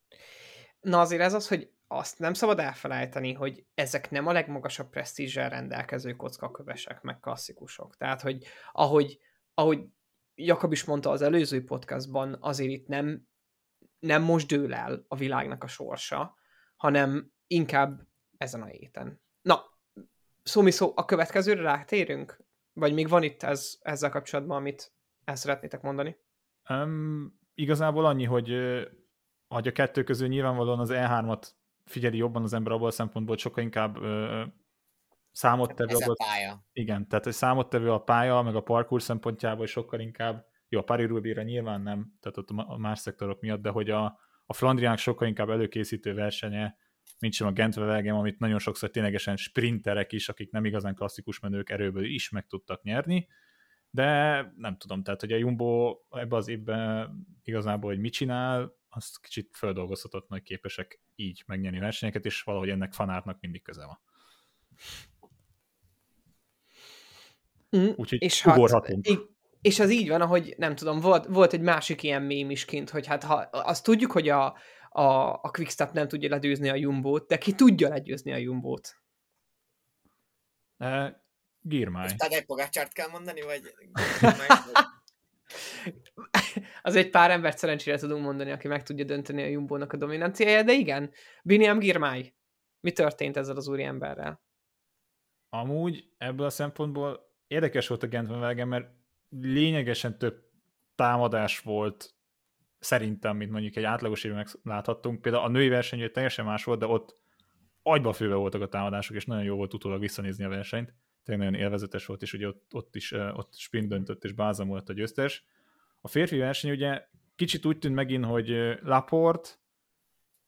Na azért ez az, hogy azt nem szabad elfelejteni, hogy ezek nem a legmagasabb presztízsel rendelkező kockakövesek, meg klasszikusok. Tehát, hogy ahogy, ahogy Jakab is mondta az előző podcastban, azért itt nem, nem most dől el a világnak a sorsa, hanem inkább ezen a héten. Na, szó szó, a következőre rátérünk? Vagy még van itt ez, ezzel kapcsolatban, amit el szeretnétek mondani? Um, igazából annyi, hogy hogy a kettő közül nyilvánvalóan az E3-at figyeli jobban az ember abból a szempontból, hogy sokkal inkább ö, számottevő. Ez a pálya. Igen, tehát hogy számottevő a pálya, meg a parkour szempontjából sokkal inkább, jó, a Paris roubaix nyilván nem, tehát ott a más szektorok miatt, de hogy a, a Flandriának sokkal inkább előkészítő versenye, mint sem a Gent amit nagyon sokszor ténylegesen sprinterek is, akik nem igazán klasszikus menők erőből is meg tudtak nyerni, de nem tudom, tehát hogy a Jumbo ebbe az évben igazából, hogy mit csinál, azt kicsit földolgozhatott, hogy képesek így megnyerni versenyeket, és valahogy ennek fanártnak mindig köze van. Mm, Úgyhogy és ugorhatunk. és az így van, ahogy nem tudom, volt, volt egy másik ilyen mém is kint, hogy hát ha, azt tudjuk, hogy a, a, a Quickstep nem tudja legyőzni a Jumbo-t, de ki tudja legyőzni a Jumbo-t? Uh, Girmály. Most Tadej Pogácsárt kell mondani, vagy... Az egy pár embert szerencsére tudunk mondani, aki meg tudja dönteni a Jumbo-nak a dominanciáját, de igen, Biniam Girmay. Mi történt ezzel az úriemberrel? Amúgy ebből a szempontból érdekes volt a Gentwenwagen, mert lényegesen több támadás volt szerintem, mint mondjuk egy átlagos évben megláthattunk. Például a női verseny teljesen más volt, de ott agyba főve voltak a támadások, és nagyon jó volt utólag visszanézni a versenyt. Tényleg nagyon élvezetes volt, és ugye ott, ott is ott sprint döntött, és Bázam volt a győztes. A férfi verseny ugye kicsit úgy tűnt megint, hogy Laport,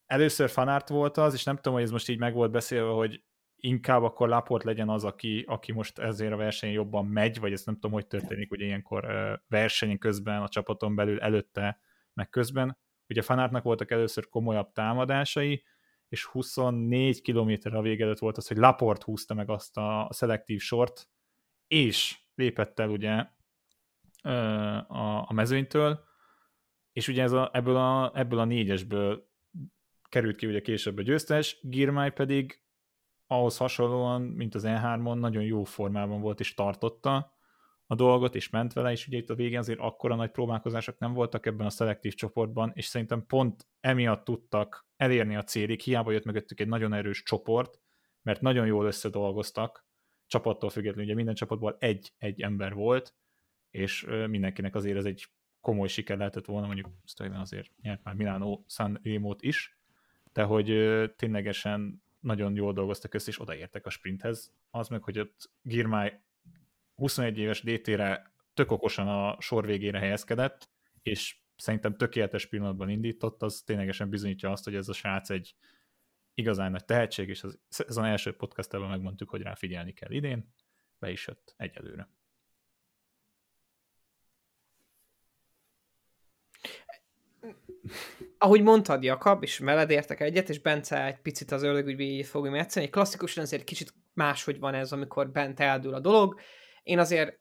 először fanárt volt az, és nem tudom, hogy ez most így meg volt beszélve, hogy inkább akkor Laport legyen az, aki, aki most ezért a verseny jobban megy, vagy ezt nem tudom, hogy történik, hogy ilyenkor verseny közben a csapaton belül előtte, meg közben. Ugye Fanártnak voltak először komolyabb támadásai, és 24 km a vége volt az, hogy Laport húzta meg azt a szelektív sort, és lépett el ugye a, a mezőnytől, és ugye ez a, ebből, a, ebből a négyesből került ki ugye később a győztes, Girmay pedig ahhoz hasonlóan, mint az E3-on, nagyon jó formában volt és tartotta a dolgot, és ment vele, és ugye itt a végén azért akkora nagy próbálkozások nem voltak ebben a szelektív csoportban, és szerintem pont emiatt tudtak elérni a célig, hiába jött mögöttük egy nagyon erős csoport, mert nagyon jól összedolgoztak, csapattól függetlenül, ugye minden csapatból egy-egy ember volt, és mindenkinek azért ez egy komoly siker lehetett volna, mondjuk azért nyert már Milano San Remo-t is, de hogy ténylegesen nagyon jól dolgoztak össze, és odaértek a sprinthez. Az meg, hogy ott Girmay 21 éves DT-re tök okosan a sor végére helyezkedett, és szerintem tökéletes pillanatban indított, az ténylegesen bizonyítja azt, hogy ez a srác egy igazán nagy tehetség, és az, ez az első podcastában megmondtuk, hogy rá figyelni kell idén, be is jött egyelőre. Ahogy mondtad, Jakab, és veled értek egyet, és Bence egy picit az ördögügy végét fogja megegyszerni, klasszikusan azért kicsit máshogy van ez, amikor bent eldől a dolog. Én azért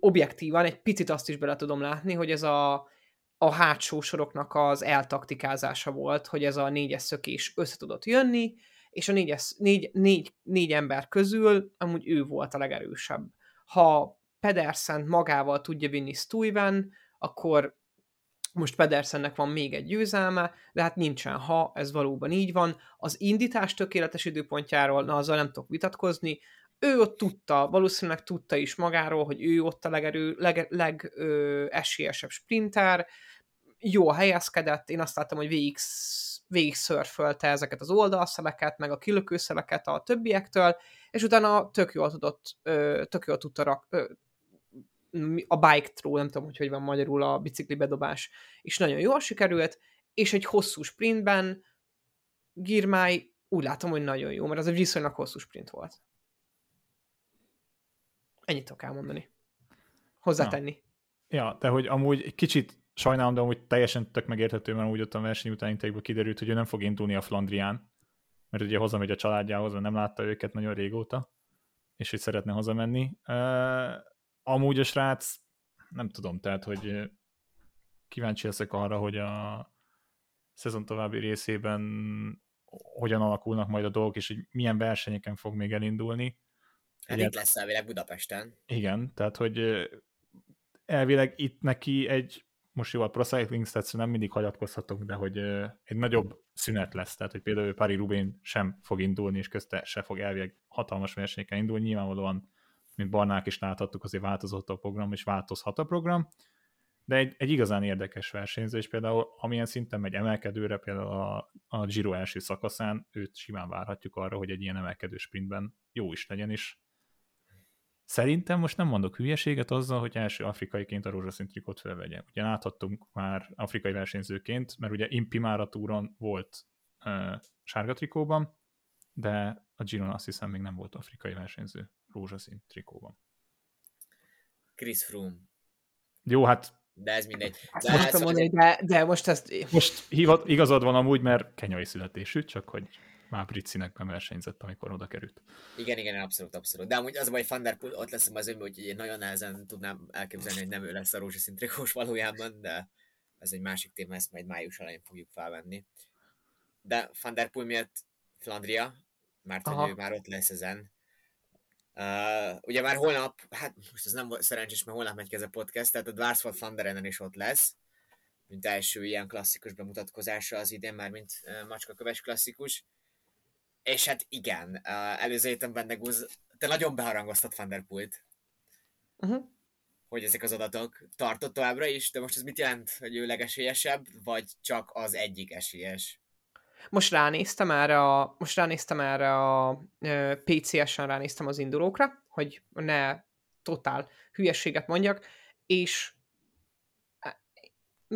objektívan egy picit azt is bele tudom látni, hogy ez a, a hátsó soroknak az eltaktikázása volt, hogy ez a négyes szökés össze tudott jönni, és a négyes, négy, négy, négy ember közül amúgy ő volt a legerősebb. Ha Pedersen magával tudja vinni Stuyven, akkor most Pedersennek van még egy győzelme, de hát nincsen ha, ez valóban így van. Az indítás tökéletes időpontjáról, na azzal nem tudok vitatkozni, ő ott tudta, valószínűleg tudta is magáról, hogy ő ott a legerő, leg, leg sprinter, jó helyezkedett, én azt láttam, hogy végig, végig szörfölte ezeket az oldalszeleket, meg a kilökőszeleket a többiektől, és utána tök jól tudott, ö, tök jól tudta rak, ö, a bike throw, nem tudom, hogy hogy van magyarul a bicikli bedobás, és nagyon jól sikerült, és egy hosszú sprintben Girmay úgy látom, hogy nagyon jó, mert az egy viszonylag hosszú sprint volt. Ennyit tudok elmondani. Hozzátenni. Ja. ja, de hogy amúgy egy kicsit sajnálom, de amúgy teljesen tök megérthető, mert úgy ott a verseny után kiderült, hogy ő nem fog indulni a Flandrián, mert ugye hazamegy a családjához, mert nem látta őket nagyon régóta, és hogy szeretne hazamenni. Amúgy a srác, nem tudom, tehát, hogy kíváncsi leszek arra, hogy a szezon további részében hogyan alakulnak majd a dolgok, és hogy milyen versenyeken fog még elindulni. Elég hát lesz elvileg Budapesten. Igen, tehát hogy elvileg itt neki egy, most jó, a Pro Cycling Stats nem mindig hagyatkozhatunk, de hogy egy nagyobb szünet lesz, tehát hogy például Paris Rubén sem fog indulni, és közte se fog elvileg hatalmas versenyeken indulni, nyilvánvalóan, mint Barnák is láthattuk, azért változott a program, és változhat a program, de egy, egy igazán érdekes versenyző, és például amilyen szinten megy emelkedőre, például a, a Giro első szakaszán, őt simán várhatjuk arra, hogy egy ilyen emelkedő sprintben jó is legyen, és Szerintem most nem mondok hülyeséget azzal, hogy első afrikaiként a rózsaszín trikot felvegye. Ugye láthattunk már afrikai versenyzőként, mert ugye Impi már a túron volt uh, sárga trikóban, de a Giron azt hiszem még nem volt afrikai versenyző rózsaszín trikóban. Chris Froome. Jó, hát de ez mindegy. De, most mondani, de, de most ezt... Most hívat, igazad van amúgy, mert kenyai születésű, csak hogy már brit színekben versenyzett, amikor oda került. Igen, igen, abszolút, abszolút. De amúgy az a baj, Van Der Poel ott lesz az önben, hogy én nagyon nehezen tudnám elképzelni, hogy nem ő lesz a rózsaszín trikós valójában, de ez egy másik téma, ezt majd május elején fogjuk felvenni. De Van Der Poel miatt Flandria, mert hogy ő már ott lesz ezen. Uh, ugye már holnap, hát most ez nem volt szerencsés, mert holnap megy ez a podcast, tehát a Dwarsford Thunderenen is ott lesz, mint első ilyen klasszikus bemutatkozása az idén, már mint uh, Macska Köves klasszikus. És hát igen, uh, előző héten Bendegúz, te nagyon beharangoztat Van der Pult. Uh-huh. Hogy ezek az adatok tartott továbbra is, de most ez mit jelent, hogy ő legesélyesebb, vagy csak az egyik esélyes? Most ránéztem erre a, most ránéztem erre a PCS-en ránéztem az indulókra, hogy ne totál hülyességet mondjak, és e,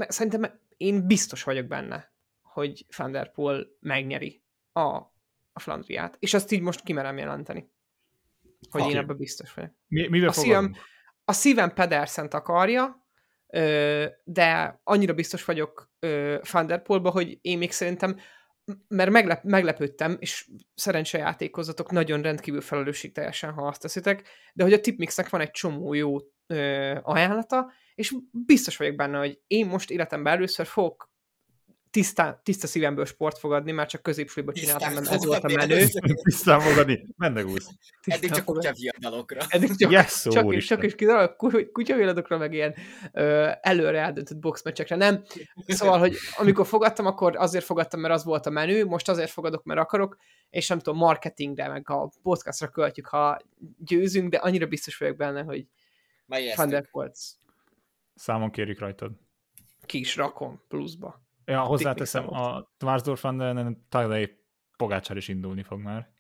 szerintem én biztos vagyok benne, hogy Van Der Poel megnyeri a, a Flandriát, és azt így most kimerem jelenteni. Hogy okay. én ebben biztos vagyok. Mi, mivel a, szívem, a szívem Pedersent akarja, de annyira biztos vagyok Van Der Poelba, hogy én még szerintem mert meglep, meglepődtem, és szerencsejátékozatok nagyon rendkívül felelősségteljesen, ha azt teszitek, de hogy a Tipmixnek van egy csomó jó ö, ajánlata, és biztos vagyok benne, hogy én most életemben először fogok tiszta, tiszta szívemből sport fogadni, már csak középsúlyban csináltam, mert ez volt a menő. Tisztán fogadni, mendegúz. Eddig csak kutyaviadalokra. Eddig csak, yes, csak, és, csak és kizárólag kutyaviadalokra, meg ilyen ö, előre eldöntött boxmeccsekre, nem? Szóval, hogy amikor fogadtam, akkor azért fogadtam, mert az volt a menő, most azért fogadok, mert akarok, és nem tudom, marketingre, meg a podcastra költjük, ha győzünk, de annyira biztos vagyok benne, hogy Van der Számon kérik rajtad. Ki is rakom pluszba. Ja, hozzáteszem, a Tvarsdorf van Tadej Pogácsár is indulni fog már.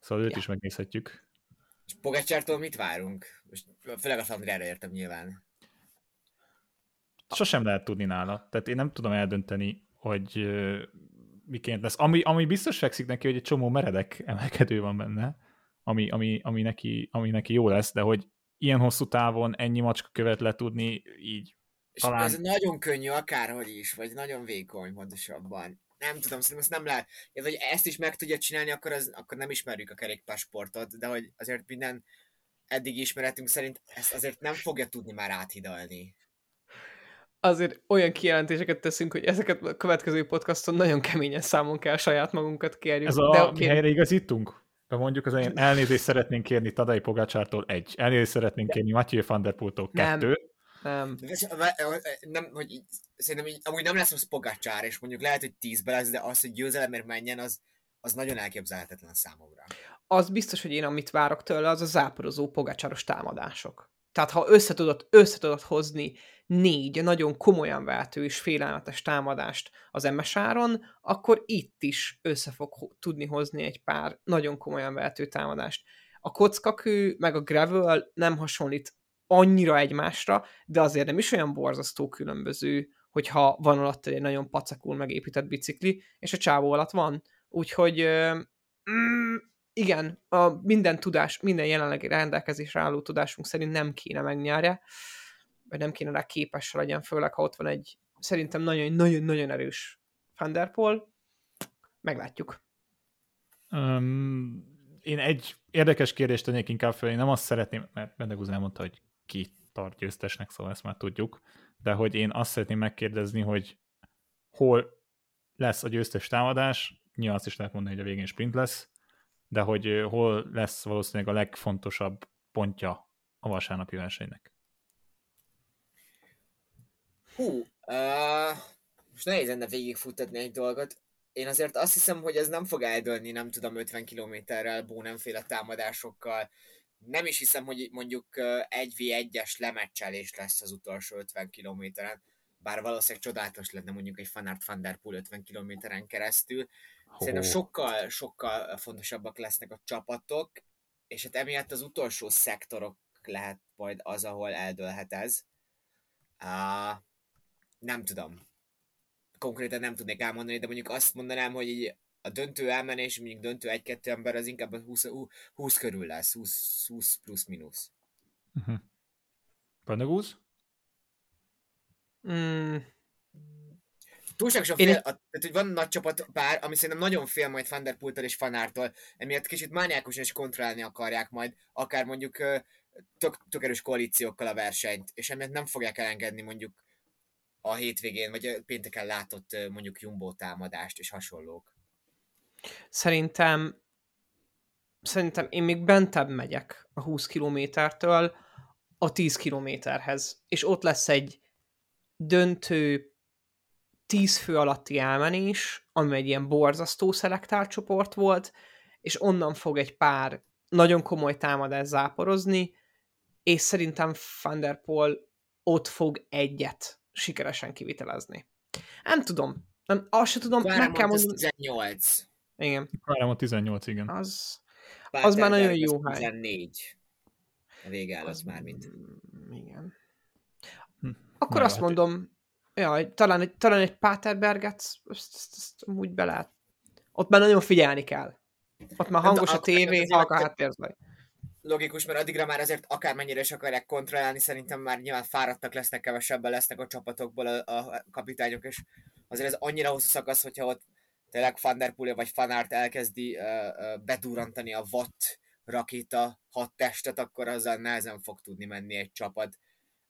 Szóval őt ja. is megnézhetjük. És Pogácsártól mit várunk? Most főleg a Flandriára értem nyilván. Sosem lehet tudni nála. Tehát én nem tudom eldönteni, hogy miként lesz. Ami, ami biztos fekszik neki, hogy egy csomó meredek emelkedő van benne, ami, ami, ami, neki, ami neki jó lesz, de hogy ilyen hosszú távon ennyi macska követ le tudni, így és talán... ez nagyon könnyű akárhogy is, vagy nagyon vékony pontosabban. Nem tudom, szerintem ezt nem lehet. Ja, hogy ezt is meg tudja csinálni, akkor, az, akkor nem ismerjük a kerékpásportot, de hogy azért minden eddig ismeretünk szerint ezt azért nem fogja tudni már áthidalni. Azért olyan kijelentéseket teszünk, hogy ezeket a következő podcaston nagyon keményen számon kell saját magunkat kérjük. Ez a de kér... helyre igazítunk? De mondjuk az én elnézést szeretnénk kérni Tadai Pogácsártól egy, elnézést szeretnénk kérni Mathieu van der Poeltól kettő, nem. nem hogy így, szerintem így, amúgy nem lesz az Pogácsár, és mondjuk lehet, hogy tízbe lesz, de az, hogy győzelemért menjen, az, az nagyon elképzelhetetlen számomra. Az biztos, hogy én amit várok tőle, az a záporozó pogácsáros támadások. Tehát ha összetudod, összetudod hozni négy nagyon komolyan vehető és félelmetes támadást az MSR-on, akkor itt is össze fog tudni hozni egy pár nagyon komolyan vehető támadást. A kockakő meg a gravel nem hasonlít annyira egymásra, de azért nem is olyan borzasztó különböző, hogyha van alatt egy nagyon pacakul megépített bicikli, és a csávó alatt van. Úgyhogy mm, igen, a minden tudás, minden jelenlegi rendelkezésre álló tudásunk szerint nem kéne megnyerje, vagy nem kéne rá képes legyen, főleg ha ott van egy szerintem nagyon-nagyon-nagyon erős Thunderpol. Meglátjuk. Um, én egy érdekes kérdést tennék inkább fel, én nem azt szeretném, mert Bendegúz elmondta, hogy ki tart győztesnek, szóval ezt már tudjuk, de hogy én azt szeretném megkérdezni, hogy hol lesz a győztes támadás, nyilván azt is lehet mondani, hogy a végén sprint lesz, de hogy hol lesz valószínűleg a legfontosabb pontja a vasárnapi versenynek. Hú, uh, most nehéz lenne végigfuttatni egy dolgot. Én azért azt hiszem, hogy ez nem fog eldőlni, nem tudom, 50 kilométerrel, bónemféle támadásokkal, nem is hiszem, hogy mondjuk 1v1-es lemeccselés lesz az utolsó 50 kilométeren, bár valószínűleg csodálatos lenne mondjuk egy Fanart Van Der Poel 50 kilométeren keresztül. Szerintem sokkal, sokkal fontosabbak lesznek a csapatok, és hát emiatt az utolsó szektorok lehet majd az, ahol eldőlhet ez. Uh, nem tudom. Konkrétan nem tudnék elmondani, de mondjuk azt mondanám, hogy így a döntő elmenés, mondjuk döntő egy-kettő ember, az inkább a 20, 20 körül lesz, 20, 20 plusz minusz. Uh-huh. Pandagúz? Mm. túlságosan fél, a, tehát, hogy van nagy csapat pár, ami szerintem nagyon fél majd Van der Pultól és Fanártól, emiatt kicsit mániákusan is kontrollálni akarják majd, akár mondjuk tök, tök erős koalíciókkal a versenyt, és emiatt nem fogják elengedni mondjuk a hétvégén, vagy a pénteken látott mondjuk Jumbo támadást és hasonlók. Szerintem szerintem én még bentebb megyek a 20 kilométertől a 10 kilométerhez, és ott lesz egy döntő 10 fő alatti elmenés, ami egy ilyen borzasztó szelektált csoport volt, és onnan fog egy pár nagyon komoly támadás záporozni, és szerintem Van der Poel ott fog egyet sikeresen kivitelezni. Nem tudom. Nem, azt sem tudom, Klára meg kell mondani. 18. Igen, Kárám a 18, igen. az, Az már nagyon jó hely. 14. A vége az már mint. Mm, Igen. Hm, Akkor na azt mondom, jaj, talán, egy- talán egy Paterberget, ezt, ezt, ezt úgy be lehet. Ott már nagyon figyelni kell. Ott már hangos a akkor tévé, azért halk a akkor- háttérzaj. Logikus, mert addigra már azért akármennyire is akarják kontrollálni, szerintem már nyilván fáradtak lesznek, kevesebben lesznek a csapatokból a, a kapitányok, és azért ez annyira hosszú szakasz, hogyha ott tényleg Van der Poel vagy Fanart elkezdi uh, uh, bedurrantani a watt rakéta hat testet, akkor azzal nehezen fog tudni menni egy csapat.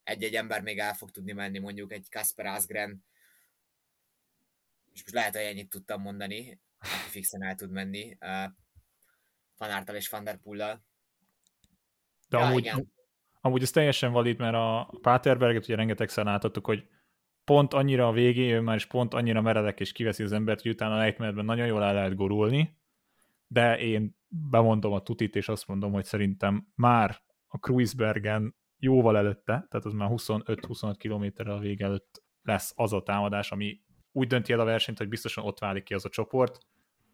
Egy-egy ember még el fog tudni menni, mondjuk egy Kasper Asgren. És most lehet, hogy ennyit tudtam mondani, aki fixen el tud menni. Uh, Fanártal és Van der Poel-lal. De Ja, amúgy, igen. amúgy ez teljesen valid, mert a Paterberget ugye rengetegszer láthattuk, hogy pont annyira a végén ő már is pont annyira meredek és kiveszi az embert, hogy utána a lejtmenetben nagyon jól el lehet gurulni, de én bemondom a tutit, és azt mondom, hogy szerintem már a Kruisbergen jóval előtte, tehát az már 25-25 kilométerrel a vége előtt lesz az a támadás, ami úgy dönti el a versenyt, hogy biztosan ott válik ki az a csoport,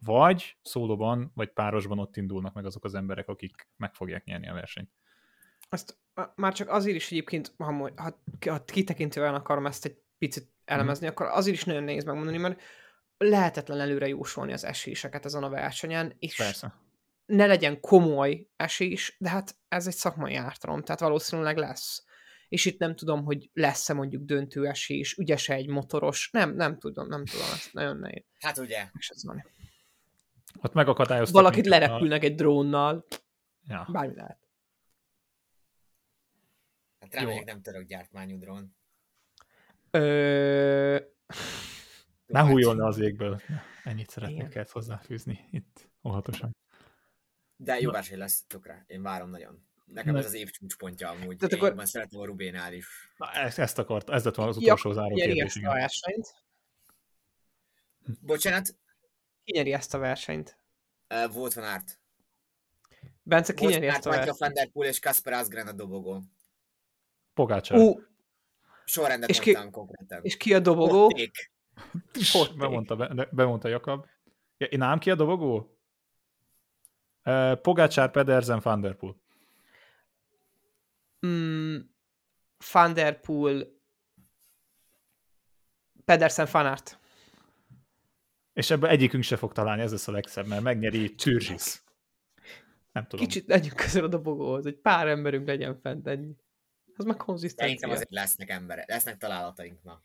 vagy szólóban, vagy párosban ott indulnak meg azok az emberek, akik meg fogják nyerni a versenyt. Azt már csak azért is egyébként, ha, ha, ha kitekintően akarom ezt egy picit elemezni, akkor azért is nagyon nehéz megmondani, mert lehetetlen előre jósolni az eséseket ezen a versenyen, és Persze. ne legyen komoly esés, de hát ez egy szakmai ártalom, tehát valószínűleg lesz. És itt nem tudom, hogy lesz-e mondjuk döntő esés, ügyese egy motoros, nem, nem tudom, nem tudom, ezt nagyon nehéz Hát ugye, megsezolni. Ott megakadályoztak. Valakit minket a- lerepülnek egy drónnal, Ja. bármi lehet. hát reméljük nem török gyártmányú drón. Ö... Ne hújjon le az égből. Ennyit szeretnék kell hozzáfűzni itt óvatosan. De jó verseny lesz tökre. Én várom nagyon. Nekem Na. ez az év csúcspontja amúgy. Tehát akkor-. Én szeretem a Rubénál is. Na, ezt, ezt akart, ez lett volna az Ja, utolsó záró Ki nyeri kérdés. ezt a versenyt? Bocsánat, Ki nyeri ezt a versenyt? uh, volt van árt. Bence, ki Volt nyeri van ezt árt, a versenyt? Van Der Poel és Kasper Asgren a dobogó. Pogácsár. Ú, Sorrendet És ki- mondtam konkrétan. és ki a dobogó? Otték. Ott bemondta, be, bemondta Jakab. Ja, én ám ki a dobogó? Uh, Pogácsár, Pedersen, Van der Poel. Mm, Pedersen Fanart. És ebben egyikünk se fog találni, ez lesz a legszebb, mert megnyeri Türzsis. Nem tudom. Kicsit legyünk közel a dobogóhoz, hogy pár emberünk legyen fent ennyi. Az meg Szerintem konzisztencia. azért lesznek emberek, lesznek találataink. Na.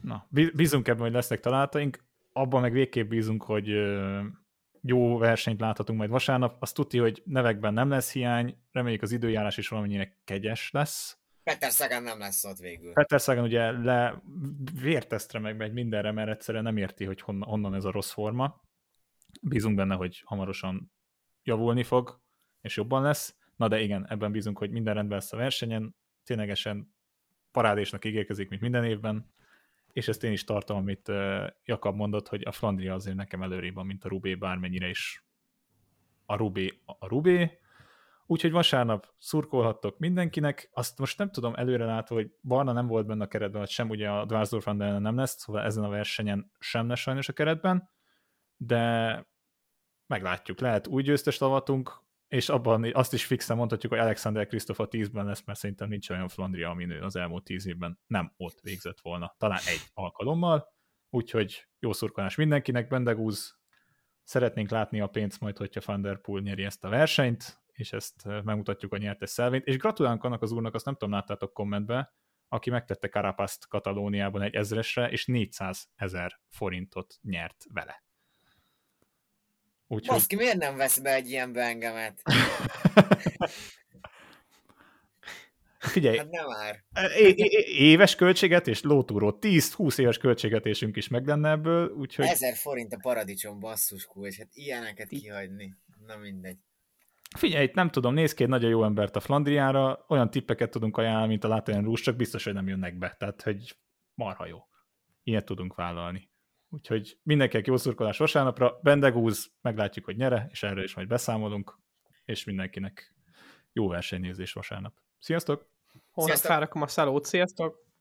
Na, bí- bízunk ebben, hogy lesznek találataink. Abban meg végképp bízunk, hogy jó versenyt láthatunk majd vasárnap. Azt tudti, hogy nevekben nem lesz hiány, reméljük az időjárás is valamennyire kegyes lesz. Peter Sagan nem lesz ott végül. Peter Sagan ugye le vértesztre meg megy mindenre, mert egyszerűen nem érti, hogy honnan, honnan ez a rossz forma. Bízunk benne, hogy hamarosan javulni fog, és jobban lesz. Na de igen, ebben bízunk, hogy minden rendben lesz a versenyen. Ténylegesen parádésnak ígérkezik, mint minden évben. És ezt én is tartom, amit Jakab mondott, hogy a Flandria azért nekem előrébb van, mint a Rubé, bármennyire is a Rubé a Rubé. Úgyhogy vasárnap szurkolhattok mindenkinek. Azt most nem tudom előre látva, hogy Barna nem volt benne a keretben, vagy sem ugye a ellen nem lesz, szóval ezen a versenyen sem lesz sajnos a keretben, de meglátjuk. Lehet új győztes lavatunk, és abban azt is fixen mondhatjuk, hogy Alexander Kristoff a 10-ben lesz, mert szerintem nincs olyan Flandria, ami nő az elmúlt 10 évben nem ott végzett volna. Talán egy alkalommal, úgyhogy jó szurkolás mindenkinek, Bendegúz, szeretnénk látni a pénzt majd, hogyha Van der nyeri ezt a versenyt, és ezt megmutatjuk a nyertes szelvényt, és gratulálunk annak az úrnak, azt nem tudom, láttátok kommentbe, aki megtette Carapaszt Katalóniában egy ezresre, és 400 ezer forintot nyert vele. Úgyhogy... Baszki, miért nem vesz be egy ilyen engemet? Figyelj, hát nem már. éves költségetés, lótúró, 10-20 éves költségetésünk is meg lenne ebből, úgyhogy... Ezer forint a paradicsom basszus és hát ilyeneket kihagyni, na mindegy. Figyelj, nem tudom, néz ki egy nagyon jó embert a Flandriára, olyan tippeket tudunk ajánlani, mint a Latin Rouge, csak biztos, hogy nem jönnek be, tehát hogy marha jó. Ilyet tudunk vállalni. Úgyhogy mindenkinek jó szurkolás vasárnapra, Bendegúz, meglátjuk, hogy nyere, és erről is majd beszámolunk, és mindenkinek jó versenynézés vasárnap. Sziasztok! Holnap felrakom a szalót, sziasztok!